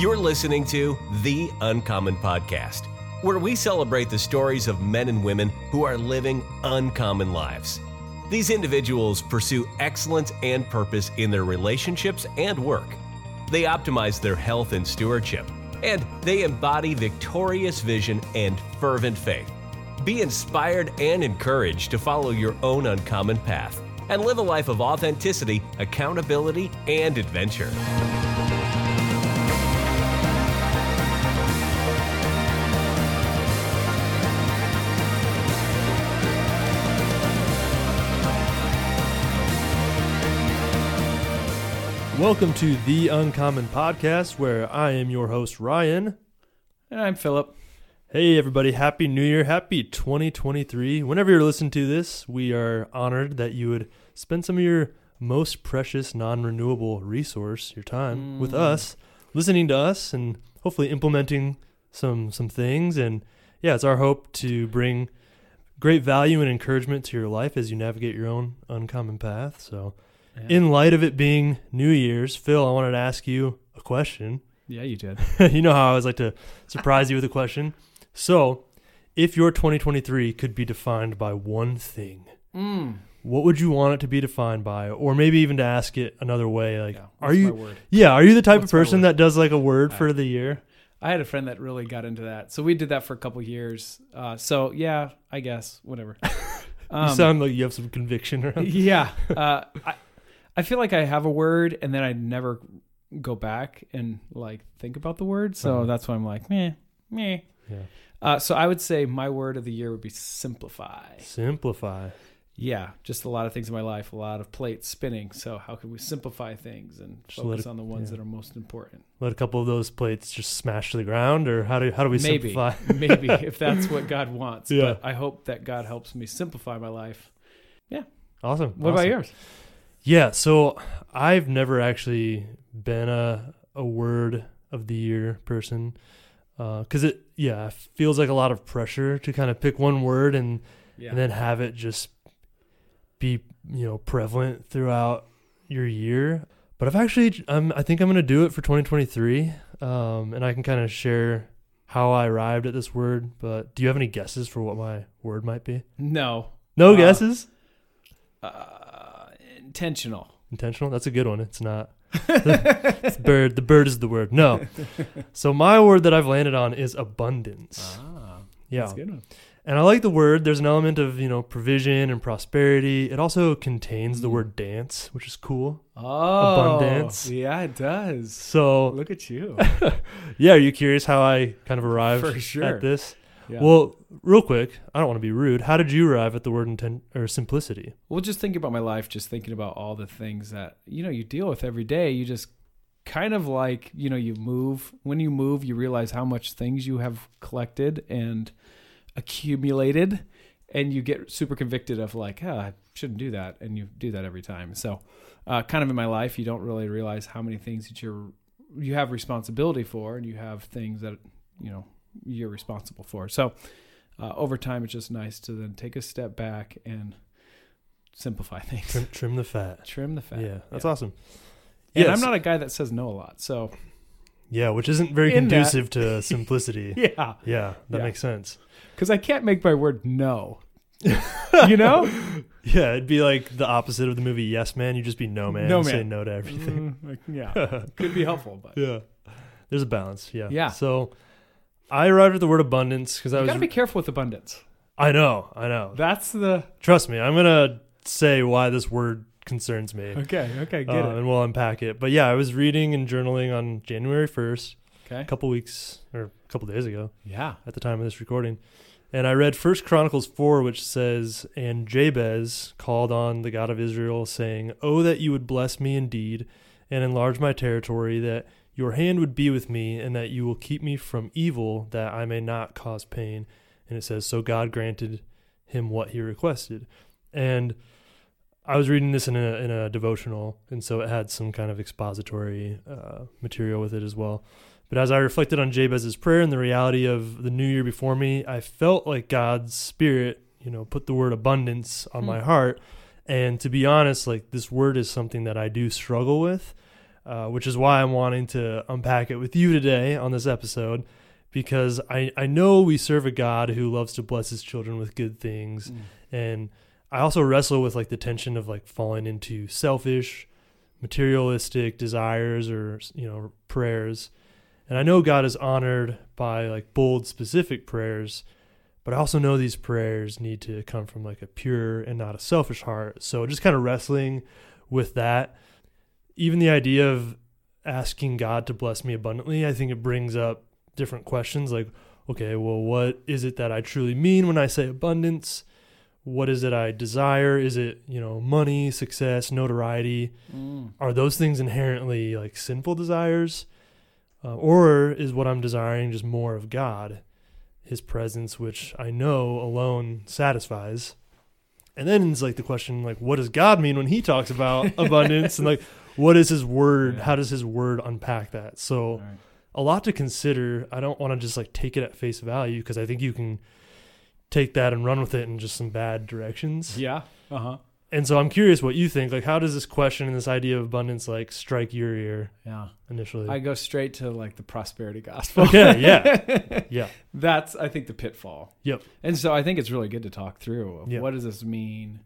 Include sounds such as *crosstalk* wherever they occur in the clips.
You're listening to The Uncommon Podcast, where we celebrate the stories of men and women who are living uncommon lives. These individuals pursue excellence and purpose in their relationships and work. They optimize their health and stewardship, and they embody victorious vision and fervent faith. Be inspired and encouraged to follow your own uncommon path and live a life of authenticity, accountability, and adventure. Welcome to the Uncommon Podcast, where I am your host, Ryan. And I'm Philip. Hey, everybody. Happy New Year. Happy 2023. Whenever you're listening to this, we are honored that you would spend some of your most precious, non renewable resource, your time, mm. with us, listening to us, and hopefully implementing some, some things. And yeah, it's our hope to bring great value and encouragement to your life as you navigate your own uncommon path. So, in light of it being New Year's, Phil, I wanted to ask you a question. yeah, you did. *laughs* you know how I always like to surprise you with a question. So, if your 2023 could be defined by one thing, Mm. what would you want it to be defined by? Or maybe even to ask it another way, like, Yeah, are you? Yeah, are you the type What's of person that does like a word Uh, for the year? I had a friend that really got into that. So we did that for a couple years. Uh, so yeah, I guess whatever. *laughs* Um, you sound like you have some conviction around. *laughs* yeah. Uh, I I feel like I have a word and then I never go back and like think about the word. So Uh-huh. that's why I'm like meh meh. Yeah. Uh, so I would say my word of the year would be simplify. Simplify. Yeah, just a lot of things in my life, a lot of plates spinning. So how can we simplify things and Just focus it- on the ones yeah. that are most important? Let a couple of those plates just smash to the ground, or how do how do we maybe, simplify? *laughs* *laughs* maybe if that's what God wants. Yeah. But I hope that God helps me simplify my life. Yeah. Awesome. What about yours? Yeah, so I've never actually been a a word of the year person because it yeah it feels like a lot of pressure to kind of pick one word and Yeah. and then have it just be you know prevalent throughout your year. But I've actually um, I think I'm gonna do it for 2023, um, and I can kind of share how I arrived at this word. But do you have any guesses for what my word might be? no. No Uh, guesses. Uh, intentional. Intentional. That's a good one. It's not. it's *laughs* bird. The bird is the word. No. So my word that I've landed on is abundance. Ah, yeah. that's a good one. And I like the word. There's an element of, you know, provision and prosperity. It also contains the Mm. word dance, which is cool. Oh, Abundance. Yeah, it does. So, Look at you. *laughs* yeah, are you curious how I kind of arrived For sure. at this? Yeah. Well, real quick, I don't want to be rude. How did you arrive at the word intent or simplicity? well, just thinking about my life, just thinking about all the things that you know you deal with every day. You just kind of like you know you move. When you move, you realize how much things you have collected and accumulated, and you get super convicted of like, oh, I shouldn't do that, and you do that every time. So, uh, kind of in my life, you don't really realize how many things that you're you have responsibility for, and you have things that you know you're responsible for. So, uh, over time, it's just nice to then take a step back and simplify *laughs* things, Trim, trim the fat. trim the fat. Yeah, that's Yeah. awesome. And Yes. I'm not a guy that says no a lot, so Yeah, which isn't very *laughs* In that- conducive to *laughs* simplicity. yeah, Yeah, that Yeah. makes sense. because I can't make my word no. you know, Yeah, it'd be like the opposite of the movie Yes Man. You'd just be no man. No and Say no to everything. Mm, like, yeah, could be helpful, but yeah, there's a balance. Yeah. Yeah. So I arrived at the word abundance because I you was. got to be careful with abundance. I know. I know. That's the Trust me. I'm gonna say why this word concerns me. okay. Okay, get uh, it. And we'll unpack it. But yeah, I was reading and journaling on January 1st, Okay. a couple weeks or a couple days ago. Yeah. at the time of this recording. And I read First Chronicles 4, which says, And Jabez called on the God of Israel, saying, Oh, that you would bless me indeed, and enlarge my territory, that your hand would be with me, and that you will keep me from evil, that I may not cause pain. And it says, So God granted him what he requested. And I was reading this in a in a devotional, and so it had some kind of expository uh, material with it as well. But as I reflected on Jabez's prayer and the reality of the new year before me, I felt like God's spirit, you know, put the word abundance on Hmm. my heart. And to be honest, like this word is something that I do struggle with. Uh, which is why I'm wanting to unpack it with you today on this episode, because I, I know we serve a God who loves to bless his children with good things. Mm. And I also wrestle with like the tension of like falling into selfish, materialistic desires or, you know, prayers. And I know God is honored by like bold, specific prayers, but I also know these prayers need to come from like a pure and not a selfish heart. So just kind of wrestling with that. Even the idea of asking God to bless me abundantly, I think it brings up different questions like, okay, well, what is it that I truly mean when I say abundance? What is it I desire? Is it, you know, money, success, notoriety? Mm. Are those things inherently like sinful desires? Uh, or is what I'm desiring just more of God, His presence, which I know alone satisfies? And then it's like the question, like, what does God mean when He talks about *laughs* abundance? And like, what is His word? Yeah. How does His word unpack that? So, right. a lot to consider. I don't want to just like take it at face value because I think you can take that and run with it in just some bad directions. Yeah. Uh huh. And so I'm curious what you think. Like, how does this question and this idea of abundance like strike your ear Yeah. initially? I go straight to like the prosperity gospel. Okay, yeah. *laughs* yeah. That's I think the pitfall. Yep. And so I think it's really good to talk through Yeah. what does this mean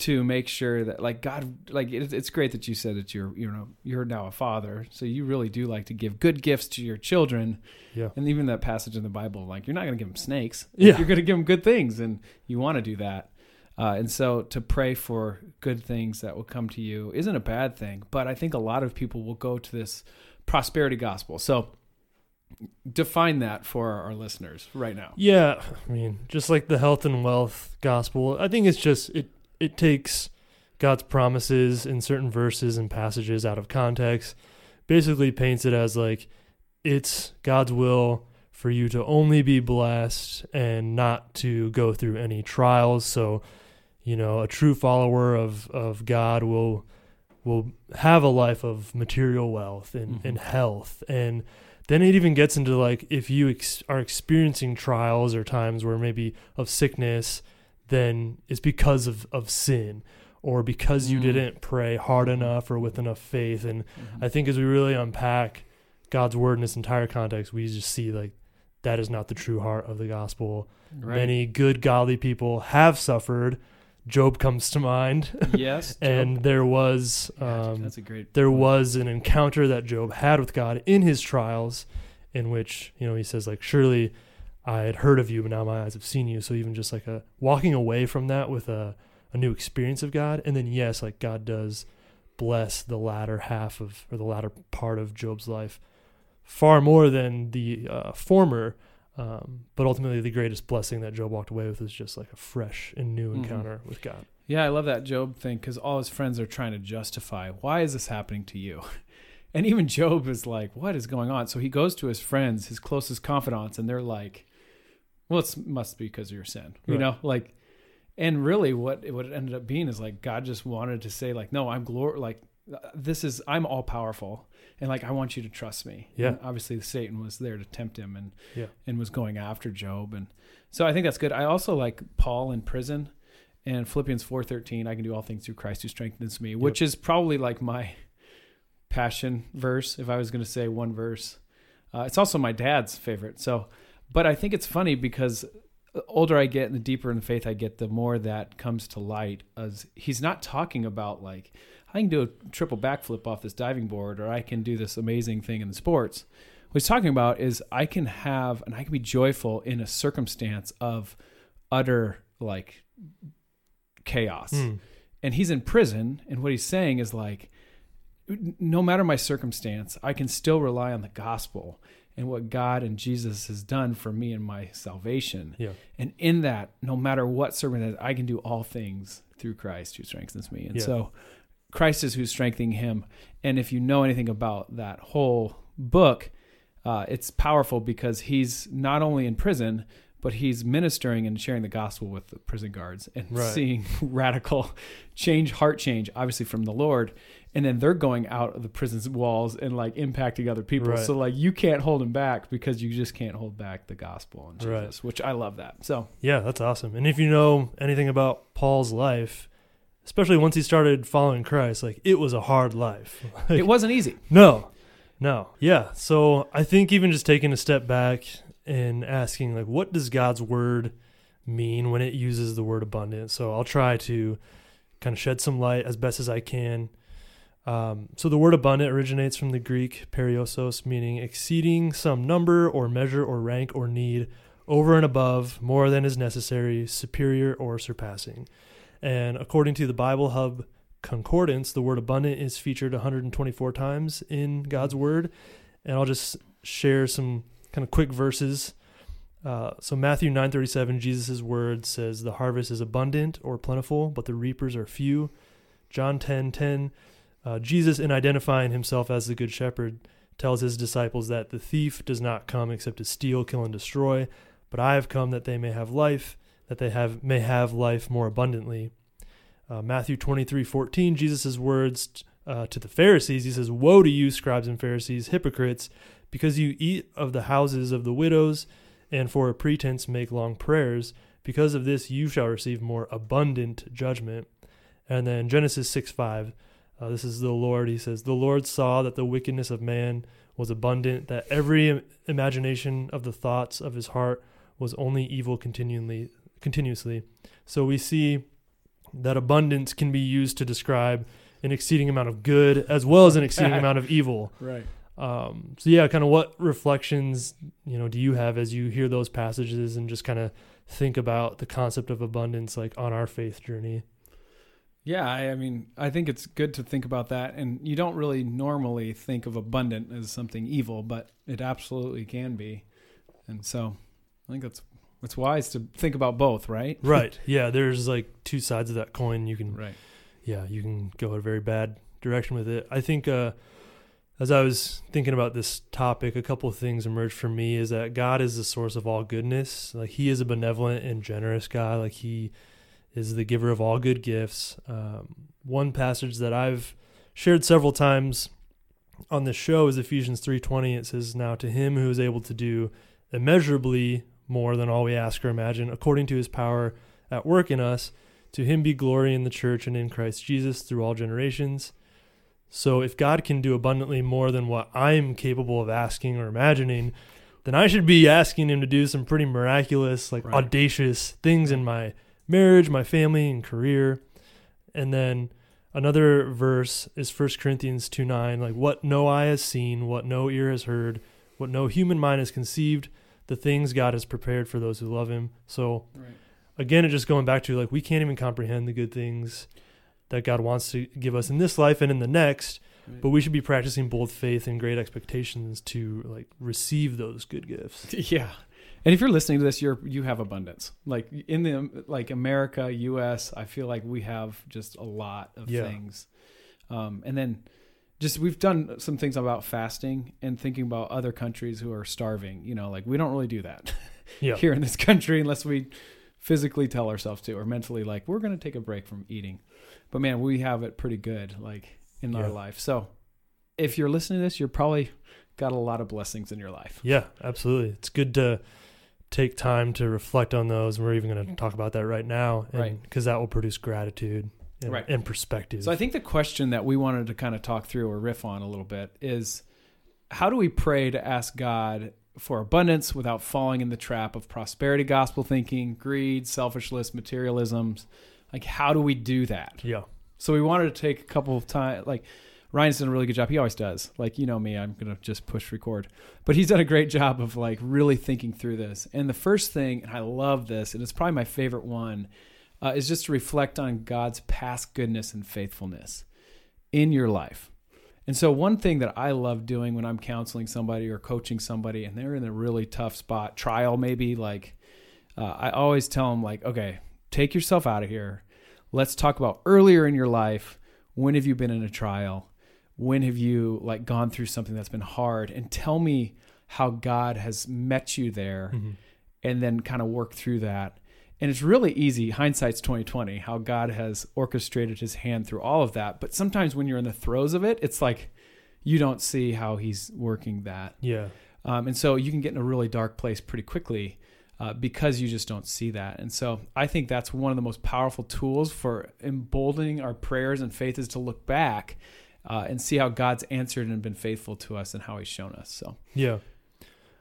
to make sure that like God like it, it's great that you said that you're you know you're now a father so you really do like to give good gifts to your children Yeah. and even that passage in the Bible like you're not going to give them snakes Yeah. you're going to give them good things and you want to do that uh, and so to pray for good things that will come to you isn't a bad thing but I think a lot of people will go to this prosperity gospel so define that for our listeners right now Yeah. I mean, just like the health and wealth gospel, I think it's just it it takes God's promises in certain verses and passages out of context, basically paints it as like it's God's will for you to only be blessed and not to go through any trials. So, you know, a true follower of, of God will will have a life of material wealth and, Mhm. and health. And then it even gets into like if you ex- are experiencing trials or times where maybe of sickness, then it's because of, of sin or because you Mm. didn't pray hard enough or with enough faith. And Mhm. I think as we really unpack God's word in its entire context, we just see like that is not the true heart of the gospel. Right. Many good, godly people have suffered. Job comes to mind, yes *laughs* and there was um, that's a great there was an encounter that Job had with God in his trials, in which you know he says like, "Surely I had heard of you, but now my eyes have seen you." So even just like a walking away from that with a a new experience of God, and then yes, like God does bless the latter half of or the latter part of Job's life far more than the uh, former. Um, but ultimately, the greatest blessing that Job walked away with is just like a fresh and new Mhm. encounter with God. Yeah, I love that Job thing because all his friends are trying to justify why is this happening to you, *laughs* and even Job is like, "What is going on?" So he goes to his friends, his closest confidants, and they're like, "Well, it must be because of your sin," you Right. know, like. And really, what what it ended up being is like God just wanted to say, like, "No, I'm glor like this is I'm all powerful, and like I want you to trust me." Yeah. And obviously, Satan was there to tempt him, and Yeah. and was going after Job, and so I think that's good. I also like Paul in prison and Philippians 4:13 I can do all things through Christ who strengthens me which is probably like my passion verse if I was going to say one verse uh, it's also my dad's favorite so but I think it's funny because the older I get and the deeper in the faith I get the more that comes to light as he's not talking about like I can do a triple backflip off this diving board or I can do this amazing thing in the sports what he's talking about is I can have and I can be joyful in a circumstance of utter like chaos. Hmm. And he's in prison and what he's saying is like no matter my circumstance, I can still rely on the gospel and what God and Jesus has done for me and my salvation. Yeah. And in that, no matter what circumstance, I can do all things through Christ who strengthens me. And Yeah. so Christ is who's strengthening him. And if you know anything about that whole book, uh, it's powerful because he's not only in prison, but he's ministering and sharing the gospel with the prison guards and Right. seeing *laughs* radical change, heart change, obviously from the Lord. And then they're going out of the prison's walls and like impacting other people. Right. So like you can't hold them back because you just can't hold back the gospel and Jesus, Right. which I love that. So Yeah, that's awesome. And if you know anything about Paul's life, especially once he started following Christ, like it was a hard life. *laughs* Like, it wasn't easy. no, no, yeah. So I think even just taking a step back and asking, like, what does God's word mean when it uses the word abundant? So I'll try to kind of shed some light as best as I can. Um, so the word abundant originates from the Greek periosos, meaning exceeding some number or measure or rank or need over and above, more than is necessary, superior or surpassing. And according to the Bible Hub Concordance, the word abundant is featured 124 times in God's word. And I'll just share some kind of quick verses. Uh, so Matthew 9:37, Jesus' word says, "The harvest is abundant or plentiful, but the reapers are few." John 10:10, uh, Jesus, in identifying himself as the good shepherd, tells his disciples that the thief does not come except to steal, kill, and destroy, but I have come that they may have life, that they have may have life more abundantly. Uh, Matthew 23:14, Jesus' words uh, to the Pharisees, he says, "Woe to you, scribes and Pharisees, hypocrites, because you eat of the houses of the widows, and for a pretense make long prayers. Because of this, you shall receive more abundant judgment." And then Genesis 6 5. Uh, this is the Lord. He says, The Lord saw that the wickedness of man was abundant, that every imagination of the thoughts of his heart was only evil continually, continuously. So we see that abundance can be used to describe an exceeding amount of good as well as an exceeding *laughs* amount of evil. Right. Um, so yeah, kind of what reflections you know do you have as you hear those passages and just kind of think about the concept of abundance like on our faith journey? Yeah, I, I mean, I think it's good to think about that. And you don't really normally think of abundant as something evil, but it absolutely can be. And so I think that's it's wise to think about both, right? *laughs* Right. Yeah. There's like two sides of that coin. You can Right. yeah, you can go a very bad direction with it. I think uh, as I was thinking about this topic, a couple of things emerged for me is that God is the source of all goodness. Like He is a benevolent and generous God. Like He is the giver of all good gifts. Um, one passage that I've shared several times on this show is Ephesians 3:20. It says, "Now to Him who is able to do immeasurably more than all we ask or imagine, according to His power at work in us." To him be glory in the church and in Christ Jesus through all generations. So if God can do abundantly more than what I'm capable of asking or imagining, then I should be asking him to do some pretty miraculous, like Right. audacious things in my marriage, my family, and career. And then another verse is 1 Corinthians 2 9, like what no eye has seen, what no ear has heard, what no human mind has conceived, the things God has prepared for those who love him. So Right. again, it just going back to like we can't even comprehend the good things that God wants to give us in this life and in the next, Right. but we should be practicing bold faith and great expectations to like receive those good gifts. *laughs* Yeah. And if you're listening to this, you're you have abundance. Like in the like America, US, I feel like we have just a lot of Yeah. things. Um, and then just we've done some things about fasting and thinking about other countries who are starving. You know, like we don't really do that *laughs* Yeah. *laughs* here in this country unless we physically tell ourselves to or mentally like we're going to take a break from eating. But man, we have it pretty good like in our life. So if you're listening to this, you're probably got a lot of blessings in your life. Yeah, absolutely. It's good to take time to reflect on those. And we're even going to talk about that right now. And, Right. Because that will produce gratitude and, Right. and perspective. So I think the question that we wanted to kind of talk through or riff on a little bit is how do we pray to ask God for abundance without falling in the trap of prosperity gospel thinking, greed, selfishness, materialisms? Like how do we do that? yeah. So we wanted to take a couple of time like Ryan's done a really good job. He always does. Like you know me, I'm gonna just push record, but he's done a great job of like really thinking through this. And the first thing, and I love this, and it's probably my favorite one, uh, is just to reflect on God's past goodness and faithfulness in your life. And so one thing that I love doing when I'm counseling somebody or coaching somebody, and they're in a really tough spot, trial maybe, like uh, I always tell them like, okay, take yourself out of here. Let's talk about earlier in your life. When have you been in a trial? When have you like gone through something that's been hard? And tell me how God has met you there, Mhm. and then kind of work through that. And it's really easy. Hindsight's twenty twenty. How God has orchestrated His hand through all of that. But sometimes when you're in the throes of it, it's like you don't see how He's working that. Yeah. Um, and so you can get in a really dark place pretty quickly. Uh, because you just don't see that. And so I think that's one of the most powerful tools for emboldening our prayers and faith is to look back uh, and see how God's answered and been faithful to us and how He's shown us. So Yeah.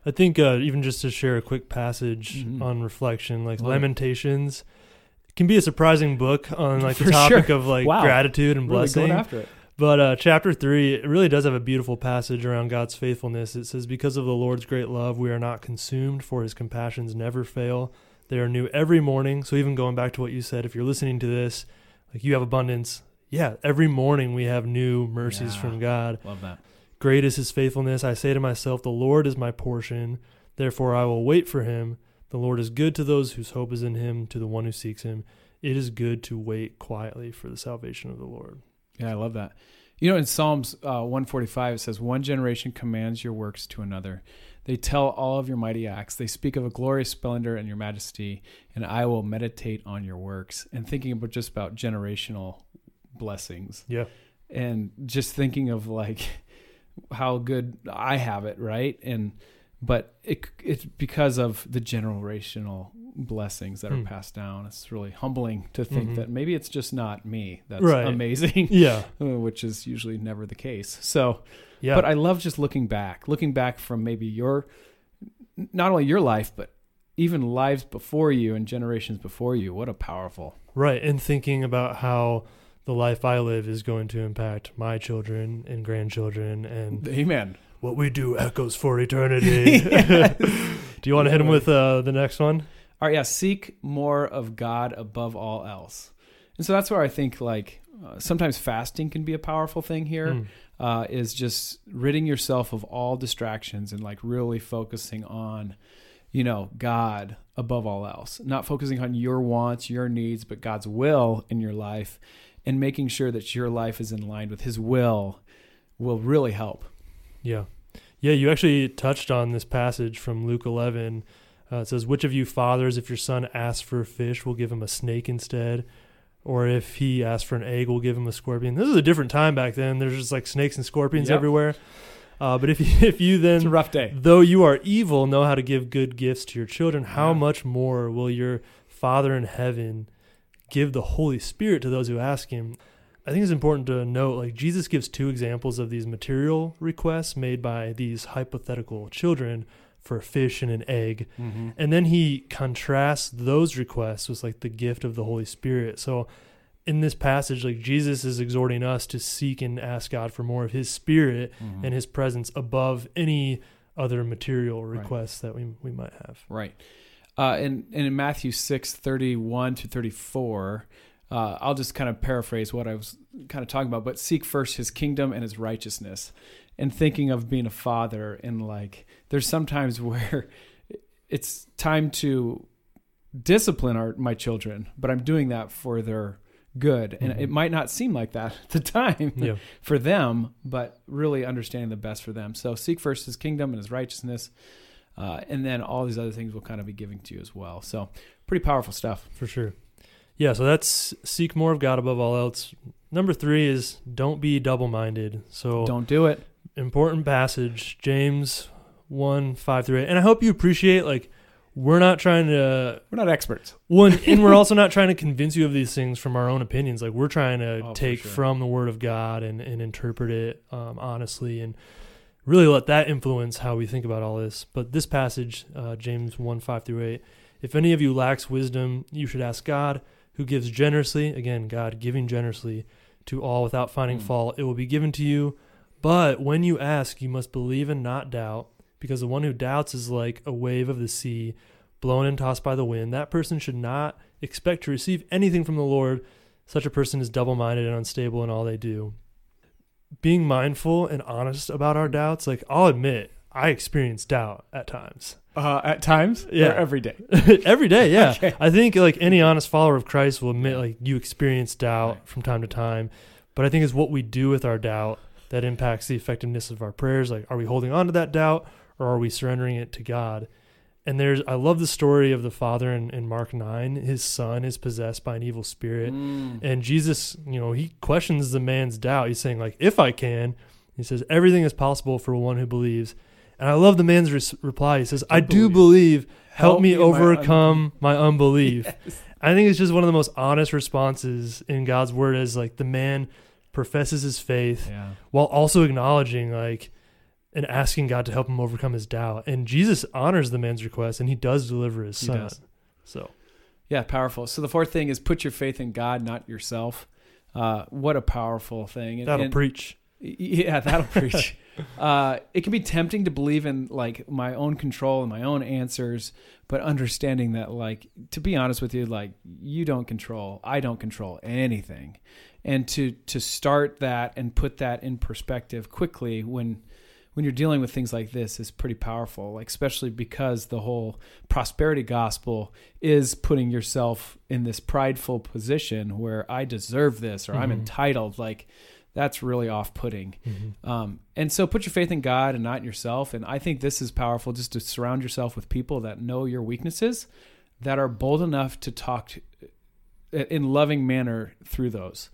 I think uh, even just to share a quick passage Mhm. on reflection, like Love it. Lamentations can be a surprising book on like the *laughs* topic sure. of like Wow. gratitude and really blessing. going after it. But uh, chapter three, it really does have a beautiful passage around God's faithfulness. It says, Because of the Lord's great love, we are not consumed, for his compassions never fail. They are new every morning. So, even going back to what you said, if you're listening to this, like you have abundance. Yeah, every morning we have new mercies Yeah. from God. Love that. Great is his faithfulness. I say to myself, The Lord is my portion. Therefore, I will wait for him. The Lord is good to those whose hope is in him, to the one who seeks him. It is good to wait quietly for the salvation of the Lord. Yeah, I love that. You know, in Psalms uh, 145, it says, One generation commands your works to another. They tell all of your mighty acts. They speak of a glorious splendor and your majesty, and I will meditate on your works. And thinking about just about generational blessings Yeah. and just thinking of like *laughs* how good I have it, right? And but it it's because of the generational blessings that Hmm. are passed down. It's really humbling to think Mhm. that maybe it's just not me that's Right. amazing, *laughs* Yeah. *laughs* uh, which is usually never the case. So, Yeah. but I love just looking back, looking back from maybe your not only your life but even lives before you and generations before you. What a powerful. Right. And thinking about how the life I live is going to impact my children and grandchildren and Amen. What we do echoes for eternity. *laughs* *laughs* do you want to hit him with uh, the next one? All right, yeah, seek more of God above all else. And so that's where I think like uh, sometimes fasting can be a powerful thing here. Mm. uh, is just ridding yourself of all distractions and like really focusing on, you know, God above all else. Not focusing on your wants, your needs, but God's will in your life and making sure that your life is in line with His will will really help. Yeah. Yeah, you actually touched on this passage from Luke 11. Uh, it says, Which of you fathers, if your son asks for a fish, will give him a snake instead? Or if he asks for an egg, will give him a scorpion? This is a different time back then. There's just like snakes and scorpions Yep. everywhere. Uh, but if you, *laughs* if you then rough day. Though you are evil, know how to give good gifts to your children. How Yeah. much more will your Father in heaven give the Holy Spirit to those who ask Him? I think it's important to note like Jesus gives two examples of these material requests made by these hypothetical children for a fish and an egg. Mm-hmm. And then he contrasts those requests with like the gift of the Holy Spirit. So in this passage, like Jesus is exhorting us to seek and ask God for more of his spirit Mm-hmm. and his presence above any other material Right. requests that we we might have. Right. Uh, and, and in Matthew 6, 31 to 34, uh, I'll just kind of paraphrase what I was kind of talking about, but seek first his kingdom and his righteousness. And thinking of being a father, and like, there's sometimes *laughs* where it's time to discipline our, my children, but I'm doing that for their good. And Mhm. it might not seem like that at the time Yeah. *laughs* for them, but really understanding the best for them. So seek first his kingdom and his righteousness. Uh, and then all these other things will kind of be giving to you as well. So pretty powerful stuff. For sure. Yeah, so that's seek more of God above all else. Number 3 is don't be double-minded. So Don't do it. important passage, James 1 5 through 8. And I hope you appreciate like we're not trying to We're not experts. one and we're *laughs* also not trying to convince you of these things from our own opinions like we're trying to Oh, take sure. from the word of god and, and interpret it um, honestly and really let that influence how we think about all this but this passage uh, james 1 5 through 8 if any of you lacks wisdom you should ask god who gives generously again god giving generously to all without finding Mm. fault it will be given to you but when you ask you must believe and not doubt because the one who doubts is like a wave of the sea blown and tossed by the wind, that person should not expect to receive anything from the Lord. Such a person is double minded and unstable in all they do. Being mindful and honest about our doubts, like I'll admit, I experience doubt at times. Uh, at times, Yeah. or every day. *laughs* Every day, yeah. *laughs* Okay. I think like any *laughs* honest follower of Christ will admit like you experience doubt Right. from time to time. But I think it's what we do with our doubt that impacts the effectiveness of our prayers. Like, are we holding on to that doubt or are we surrendering it to God? And there's, I love the story of the father in, in Mark 9. His son is possessed by an evil spirit. Mm. And Jesus, you know, he questions the man's doubt. He's saying, like, if I can, he says, everything is possible for one who believes. And I love the man's res- reply. He says, "I do believe. believe. Help, me, me in my overcome my unbelief." *laughs* Yes. I think it's just one of the most honest responses in God's word as like the man professes his faith Yeah. while also acknowledging like and asking God to help him overcome his doubt. And Jesus honors the man's request and he does deliver his son. So Yeah, powerful. So the fourth thing is put your faith in God, not yourself. Uh, what a powerful thing. And- that'll and- preach. *laughs* Yeah, that'll *laughs* preach. Uh, it can be tempting to believe in like my own control and my own answers, but understanding that, like, to be honest with you, like you don't control, I don't control anything, and to to start that and put that in perspective quickly when when you're dealing with things like this is pretty powerful. Like, especially because the whole prosperity gospel is putting yourself in this prideful position where I deserve this or I'm Mhm. entitled. Like that's really off-putting. Mhm. Um, and so put your faith in God and not in yourself. And I think this is powerful just to surround yourself with people that know your weaknesses, that are bold enough to talk to, in loving manner through those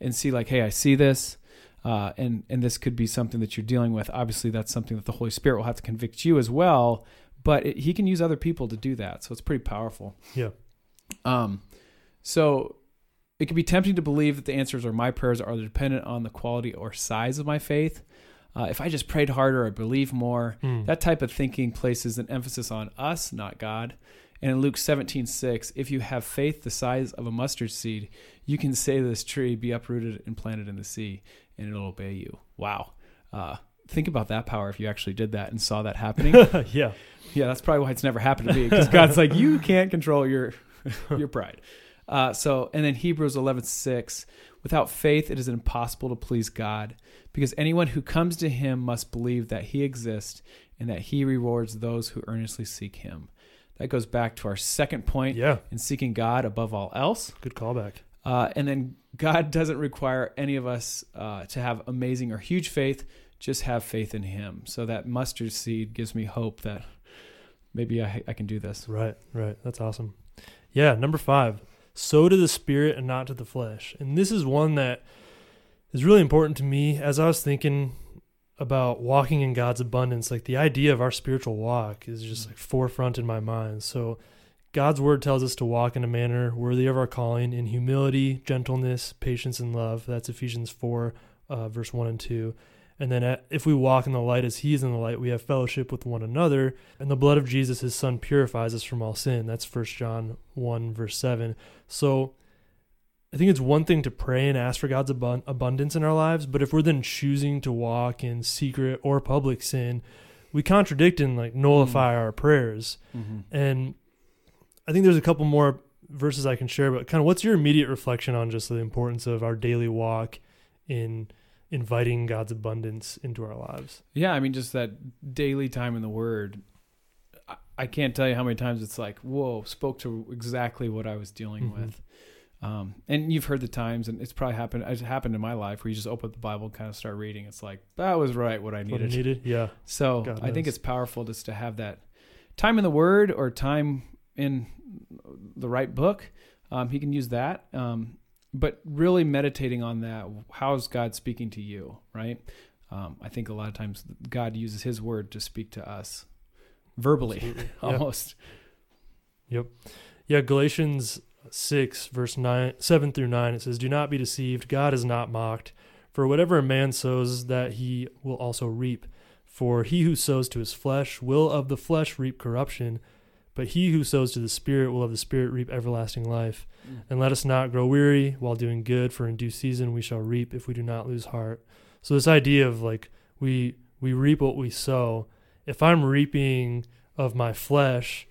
and see like, hey, I see this. Uh, and, and this could be something that you're dealing with. Obviously, that's something that the Holy Spirit will have to convict you as well. But it, he can use other people to do that. So it's pretty powerful. Yeah. Um, so it can be tempting to believe that the answers or my prayers are dependent on the quality or size of my faith. Uh, if I just prayed harder or believe more, Mm. that type of thinking places an emphasis on us, not God. And in Luke 17, 6, if you have faith the size of a mustard seed, you can say to this tree, be uprooted and planted in the sea, and it'll obey you. Wow. Uh, think about that power if you actually did that and saw that happening. *laughs* yeah. Yeah, that's probably why it's never happened to me because *laughs* God's like, you can't control your *laughs* your pride. Uh, so, and then Hebrews 11, 6, without faith, it is impossible to please God because anyone who comes to him must believe that he exists and that he rewards those who earnestly seek him. That goes back to our second point Yeah. in seeking God above all else. Good callback. Uh, and then God doesn't require any of us uh, to have amazing or huge faith, just have faith in Him. So that mustard seed gives me hope that maybe I, I can do this. Right, right. That's awesome. Yeah, number five, sow to the spirit and not to the flesh. And this is one that is really important to me as I was thinking about walking in God's abundance. Like the idea of our spiritual walk is just like forefront in my mind. So God's word tells us to walk in a manner worthy of our calling in humility, gentleness, patience, and love. That's Ephesians 4, uh, verse 1 and 2. And then at, if we walk in the light as he is in the light, we have fellowship with one another. And the blood of Jesus, his son, purifies us from all sin. That's 1 John 1, verse 7. So I think it's one thing to pray and ask for God's abun- abundance in our lives, but if we're then choosing to walk in secret or public sin, we contradict and like nullify mm. our prayers. Mm-hmm. And I think there's a couple more verses I can share, but kind of what's your immediate reflection on just the importance of our daily walk in inviting God's abundance into our lives? Yeah, I mean, just that daily time in the Word. I, I can't tell you how many times it's like, whoa, spoke to exactly what I was dealing Mhm. with. Um, and you've heard the times, and it's probably happened. It's happened in my life where you just open up the Bible, and kind of start reading. It's like that was right what I needed. What I needed. Yeah. So God I think it's powerful just to have that time in the Word or time in the right book. Um, he can use that, um, but really meditating on that. How is God speaking to you? Right? Um, I think a lot of times God uses His Word to speak to us verbally, *laughs* almost. Yeah, Galatians 6, verse 9, 7 through 9, it says, Do not be deceived. God is not mocked. For whatever a man sows, that he will also reap. For he who sows to his flesh will of the flesh reap corruption, but he who sows to the Spirit will of the Spirit reap everlasting life. Mm. And let us not grow weary while doing good, for in due season we shall reap if we do not lose heart. So this idea of like we we reap what we sow. If I'm reaping of my flesh,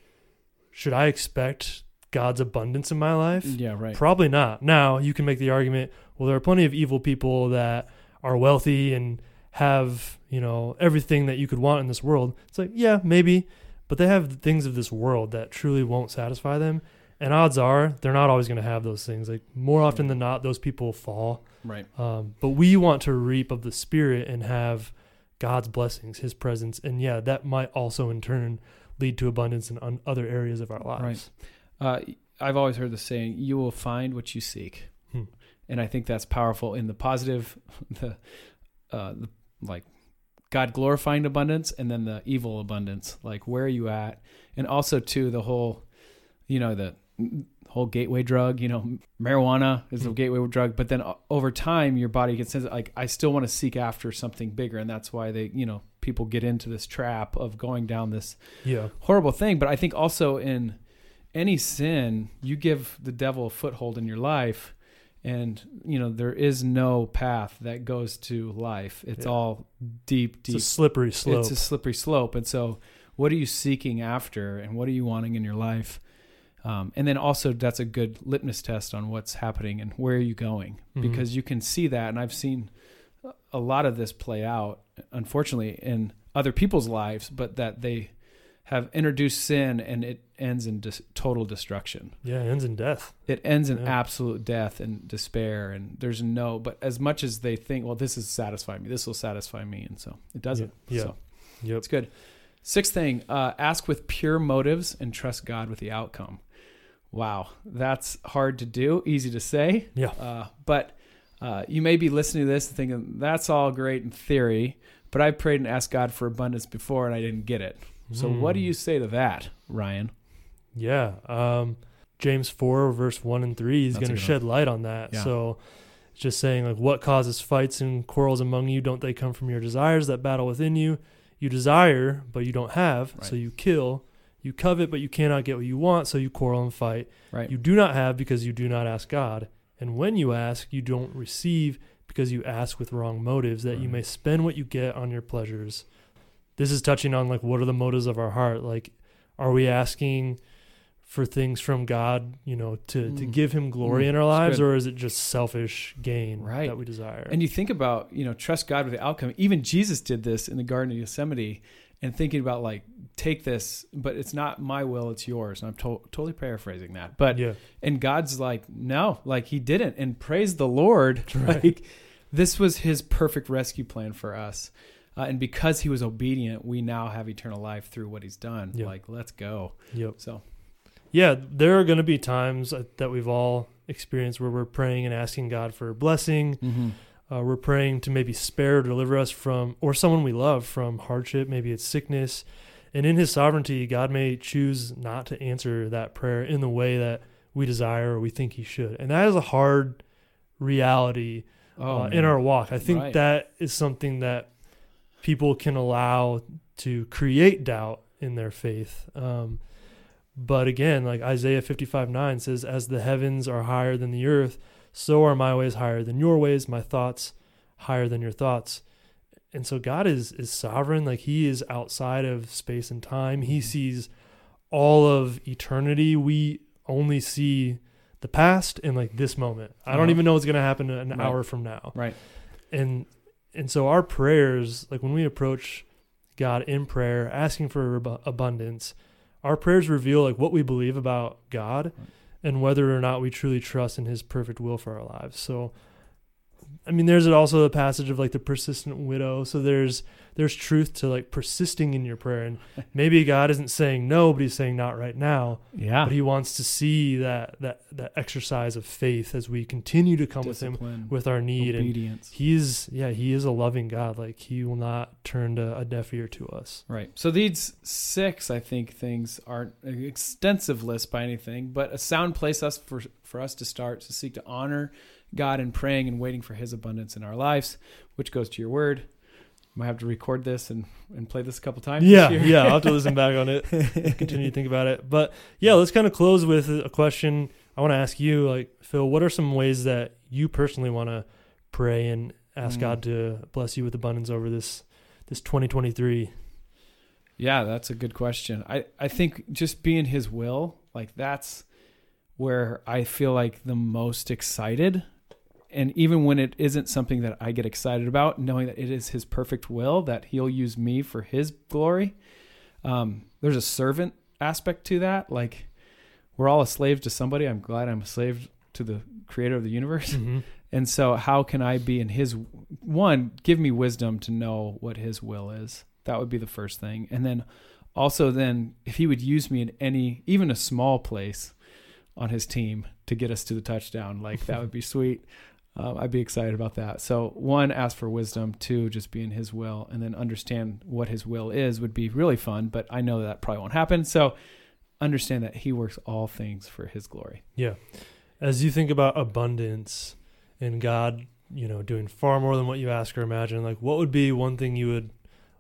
should I expect God's abundance in my life? Yeah, right. Probably not. Now, you can make the argument, well, there are plenty of evil people that are wealthy and have, you know, everything that you could want in this world. It's like, yeah, maybe, but they have things of this world that truly won't satisfy them. And odds are they're not always going to have those things. Like more often than not, those people fall. Right. Um, but we want to reap of the Spirit and have God's blessings, His presence. And yeah, that might also in turn lead to abundance in un- other areas of our lives. Uh, I've always heard the saying, "You will find what you seek," Hmm. and I think that's powerful in the positive, *laughs* the, uh, the like God glorifying abundance and then the evil abundance. Like where are you at? And also too the whole, you know, the whole gateway drug. You know, marijuana is a Mm. gateway drug, but then over time your body gets. Like I still want to seek after something bigger, and that's why they, you know, people get into this trap of going down this Yeah. horrible thing. But I think also in any sin, you give the devil a foothold in your life, and you know there is no path that goes to life. It's Yeah. all deep, It's deep. a slippery slope. It's a slippery slope, and so what are you seeking after, and what are you wanting in your life? Um, and then also that's a good litmus test on what's happening and where are you going Mhm. because you can see that, and I've seen a lot of this play out, unfortunately, in other people's lives, but that they have introduced sin and it ends in dis- total destruction. yeah, it ends in death. It ends in Yeah. absolute death and despair, and there's no. But as much as they think, well, this is satisfying me, this will satisfy me, and so it doesn't. Yeah. So Yep. it's good. Sixth thing: uh, ask with pure motives and trust God with the outcome. Wow, that's hard to do, easy to say. Yeah. Uh, but uh, you may be listening to this and thinking that's all great in theory, but I prayed and asked God for abundance before and I didn't get it. So what do Mm. you say to that, Ryan? Yeah. Um, James 4, verse 1 and 3 is going to shed light on that. Yeah. So it's just saying, like, what causes fights and quarrels among you? Don't they come from your desires that battle within you? You desire, but you don't have, so you kill. You covet, but you cannot get what you want, so you quarrel and fight. Right. You do not have because you do not ask God. And when you ask, you don't receive because you ask with wrong motives, that you may spend what you get on your pleasures. This is touching on like what are the motives of our heart? Like, are we asking for things from God, you know, to, to Mm. give him glory Mm, in our lives, or is it just selfish gain Right. that we desire? And you think about, you know, trust God with the outcome. Even Jesus did this in the Garden of Gethsemane and thinking about like, take this, but it's not my will, it's yours. And I'm to- totally paraphrasing that. But, yeah, and God's like, no, like he didn't. And praise the Lord. *laughs* Right. Like this was his perfect rescue plan for us. Uh, and because he was obedient, we now have eternal life through what he's done. Yeah. Like, let's go. yep. So, Yeah, there are going to be times uh, that we've all experienced where we're praying and asking God for a blessing. Uh, we're praying to maybe spare or deliver us from, or someone we love from hardship. Maybe it's sickness. And in His sovereignty, God may choose not to answer that prayer in the way that we desire or we think He should. And that is a hard reality oh, uh, in our walk. I think Right. that is something that people can allow to create doubt in their faith. Um, but again, like Isaiah 55 9 says, As the heavens are higher than the earth, so are my ways higher than your ways, my thoughts higher than your thoughts. And so God is is sovereign, like he is outside of space and time. He sees all of eternity. We only see the past and like this moment. I don't Uh-huh. even know what's going to happen an Right. hour from now. Right. And and so our prayers, like when we approach God in prayer, asking for abundance, our prayers reveal like what we believe about God and whether or not we truly trust in his perfect will for our lives. So I mean there's also the passage of like the persistent widow. So there's there's truth to like persisting in your prayer and *laughs* maybe God isn't saying no, but he's saying not right now. Yeah. But he wants to see that that that exercise of faith as we continue to come with him with our need and obedience. he's yeah he is a loving god like he will not turn to a deaf ear to us Right. So these six, I think, things aren't an extensive list by anything, but a sound place us for for us to start to seek to honor God and praying and waiting for His abundance in our lives, which goes to your word. I might have to record this and, and play this a couple times. this yeah year. yeah i'll have to listen back on it and *laughs* continue to think about it but yeah let's kind of close with a question i want to ask you like phil what are some ways that you personally want to pray and ask Mm. god to bless you with abundance over this this 2023 Yeah, that's a good question. I, I think just being his will, like that's where I feel like the most excited. And even when it isn't something that I get excited about, knowing that it is his perfect will, that he'll use me for his glory. Um, there's a servant aspect to that. Like we're all a slave to somebody. I'm glad I'm a slave to the creator of the universe. Mhm. *laughs* And so, how can I be in His one? Give me wisdom to know what His will is. That would be the first thing. And then, also, then if He would use me in any, even a small place, on His team to get us to the touchdown, like that would be *laughs* sweet. Um, I'd be excited about that. So one, ask for wisdom. Two, just be in His will, and then understand what His will is would be really fun. But I know that, probably won't happen. So understand that He works all things for His glory. Yeah. As you think about abundance and God, you know, doing far more than what you ask or imagine, like what would be one thing you would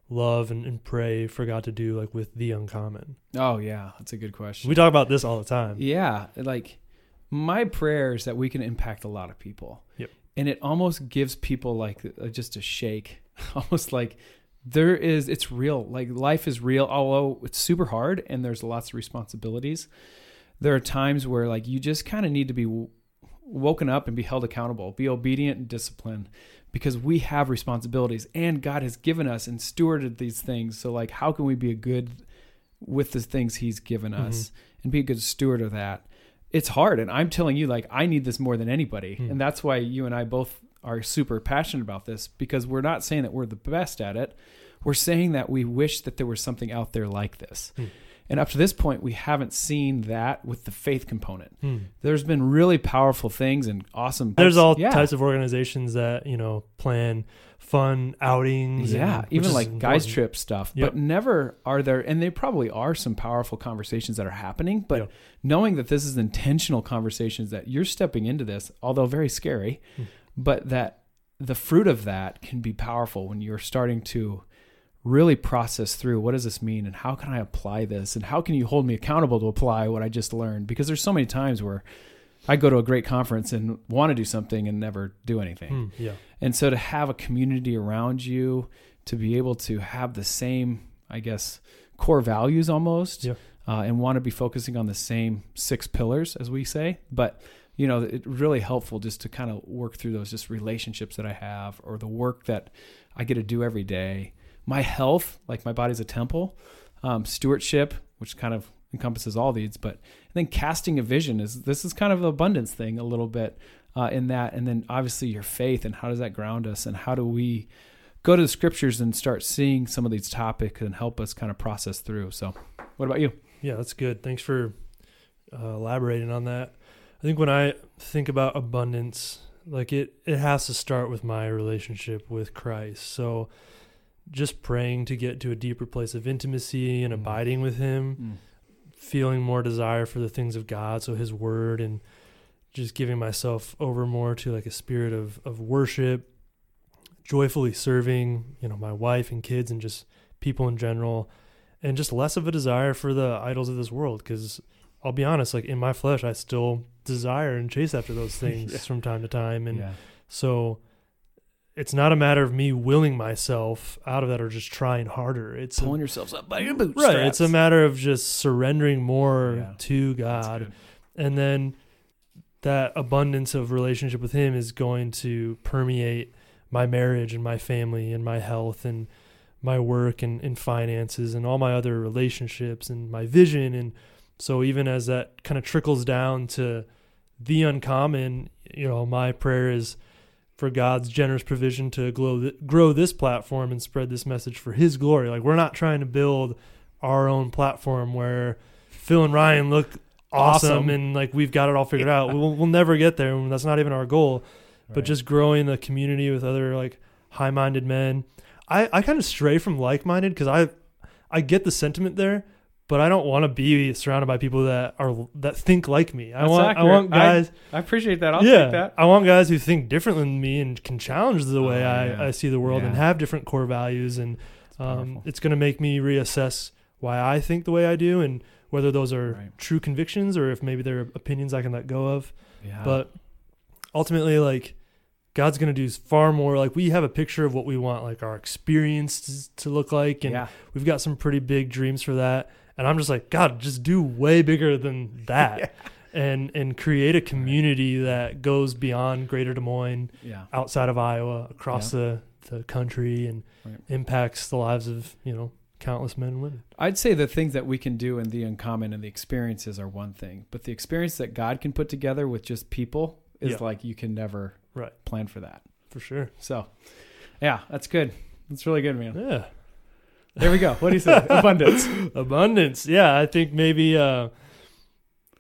love and, and pray for God to do, like with the uncommon? Oh yeah, that's a good question. We talk about this all the time. Yeah, like my prayer is that we can impact a lot of people. Yep. And it almost gives people like uh, just a shake, *laughs* almost like there is it's real. Like life is real, although it's super hard and there's lots of responsibilities. There are times where like you just kind of need to be w- woken up and be held accountable, be obedient and disciplined because we have responsibilities and God has given us and stewarded these things. So like how can we be a good with the things he's given us and be a good steward of that? It's hard and I'm telling you like I need this more than anybody. Hmm. And that's why you and I both are super passionate about this because we're not saying that we're the best at it. We're saying that we wish that there was something out there like this. Hmm. And up to this point, we haven't seen that with the faith component. Hmm. There's been really powerful things and awesome. There's all Yeah. types of organizations that, you know, plan fun outings. Yeah, and- even like guys trip stuff. Yep. But never are there, and they probably are some powerful conversations that are happening. But Yep. knowing that this is intentional conversations that you're stepping into this, although very scary, Hmm. but that the fruit of that can be powerful when you're starting to really process through what does this mean and how can I apply this and how can you hold me accountable to apply what I just learned because there's so many times where I go to a great conference and want to do something and never do anything. Hmm, yeah. And so to have a community around you, to be able to have the same, I guess, core values almost, Yeah. uh, and want to be focusing on the same six pillars, as we say. But, you know, it's really helpful just to kind of work through those just relationships that I have or the work that I get to do every day. My health, like my body's a temple, um, stewardship, which kind of encompasses all these, but and then casting a vision is this is kind of an abundance thing a little bit uh, in that, and then obviously your faith and how does that ground us, and how do we go to the scriptures and start seeing some of these topics and help us kind of process through. So, what about you? Yeah, that's good. Thanks for uh, elaborating on that. I think when I think about abundance, like it, it has to start with my relationship with Christ. So just praying to get to a deeper place of intimacy and Mm. abiding with Him, feeling more desire for the things of God, so His Word, and just giving myself over more to like a spirit of of worship, joyfully serving, you know, my wife and kids, and just people in general, and just less of a desire for the idols of this world. Because I'll be honest, like in my flesh, I still desire and chase after those *laughs* things Yeah. from time to time, and yeah. so. It's not a matter of me willing myself out of that or just trying harder. It's a- pulling yourselves up by your bootstraps. Right. It's a matter of just surrendering more Yeah. to God. And then that abundance of relationship with Him is going to permeate my marriage and my family and my health and my work and, and finances and all my other relationships and my vision. And so, even as that kind of trickles down to the uncommon, you know, my prayer is for God's generous provision to grow, grow this platform and spread this message for His glory. Like, we're not trying to build our own platform where Phil and Ryan look awesome, Awesome. and like we've got it all figured out. We'll, we'll never get there, and that's not even our goal. But just growing the community with other like high-minded men. I, I kind of stray from like-minded because I I get the sentiment there, but I don't want to be surrounded by people that are that think like me. I That's want I want guys. I appreciate that. I'll yeah, take that. I want guys who think different than me and can challenge the way Oh, I, yeah. I see the world and have different core values and It's um, it's going to make me reassess why I think the way I do and whether those are Right. true convictions or if maybe they're opinions I can let go of. yeah. But ultimately, like God's going to do far more. Like we have a picture of what we want, like our experience to look like, and yeah. we've got some pretty big dreams for that. And I'm just like, God, just do way bigger than *laughs* that, and and create a community that goes beyond Greater Des Moines, Yeah. outside of Iowa, across the the country, and Right. impacts the lives of you know countless men and women. I'd say the things that we can do in the uncommon and the experiences are one thing, but the experience that God can put together with just people is Yeah. like you can never Right. plan for that. For sure. So, yeah, that's good. That's really good, man. Yeah. There we go. What do you say? Abundance. *laughs* abundance yeah i think maybe uh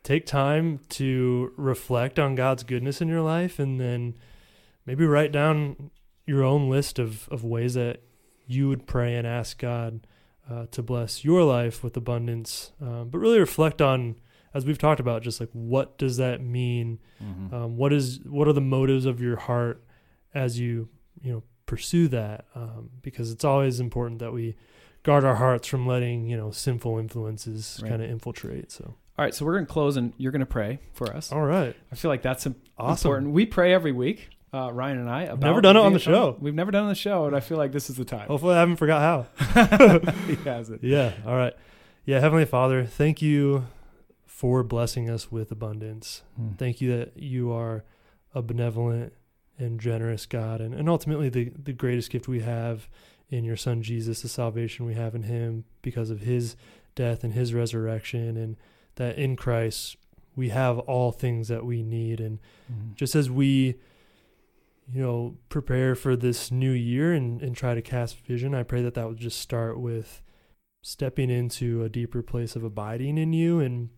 take time to reflect on god's goodness in your life and then maybe write down your own list of, of ways that you would pray and ask God uh, to bless your life with abundance. Um, but really reflect on, as we've talked about, just like what does that mean? Mhm. Um, what is what are the motives of your heart as you you know pursue that? Um, because it's always important that we guard our hearts from letting you know sinful influences Right. kind of infiltrate. So All right, so we're going to close and you're going to pray for us. all right, I feel like that's Awesome. important. We pray every week, uh, Ryan and I. About never done it on the show. We've never done it on the show, and I feel like this is the time. hopefully I haven't forgot how. *laughs* he has it. *laughs* Yeah. All right. Yeah. Heavenly Father, thank you for blessing us with abundance. Hmm. Thank you that you are a benevolent and generous God, and, and ultimately the, the greatest gift we have in your Son Jesus, the salvation we have in Him because of His death and His resurrection, and that in Christ we have all things that we need. And Mhm. just as we you know prepare for this new year and, and try to cast vision i pray that that would just start with stepping into a deeper place of abiding in you and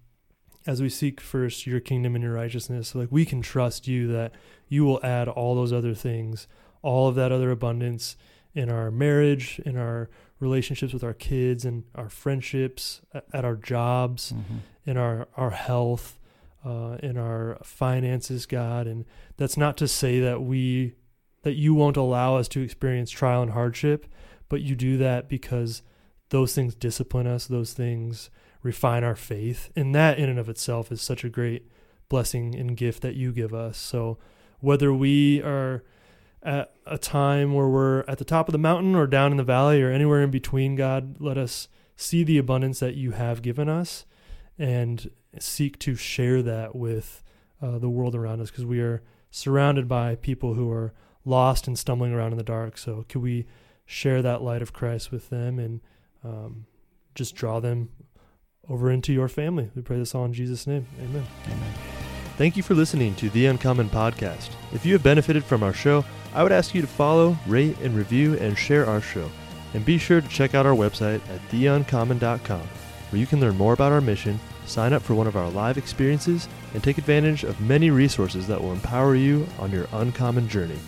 as we seek first your kingdom and your righteousness like we can trust you that you will add all those other things all of that other abundance in our marriage in our relationships with our kids and our friendships at our jobs Mhm. in our our health, uh, in our finances, God. And that's not to say that we that you won't allow us to experience trial and hardship, but you do that because those things discipline us, those things refine our faith, and that in and of itself is such a great blessing and gift that you give us. So whether we are at a time where we're at the top of the mountain or down in the valley or anywhere in between, God, let us see the abundance that you have given us and seek to share that with uh, the world around us because we are surrounded by people who are lost and stumbling around in the dark. So, could we share that light of Christ with them and um, just draw them over into your family? We pray this all in Jesus' name. Amen. Amen. Thank you for listening to The Uncommon Podcast. If you have benefited from our show, I would ask you to follow, rate, and review and share our show. And be sure to check out our website at theuncommon.com, where you can learn more about our mission, sign up for one of our live experiences, and take advantage of many resources that will empower you on your uncommon journey.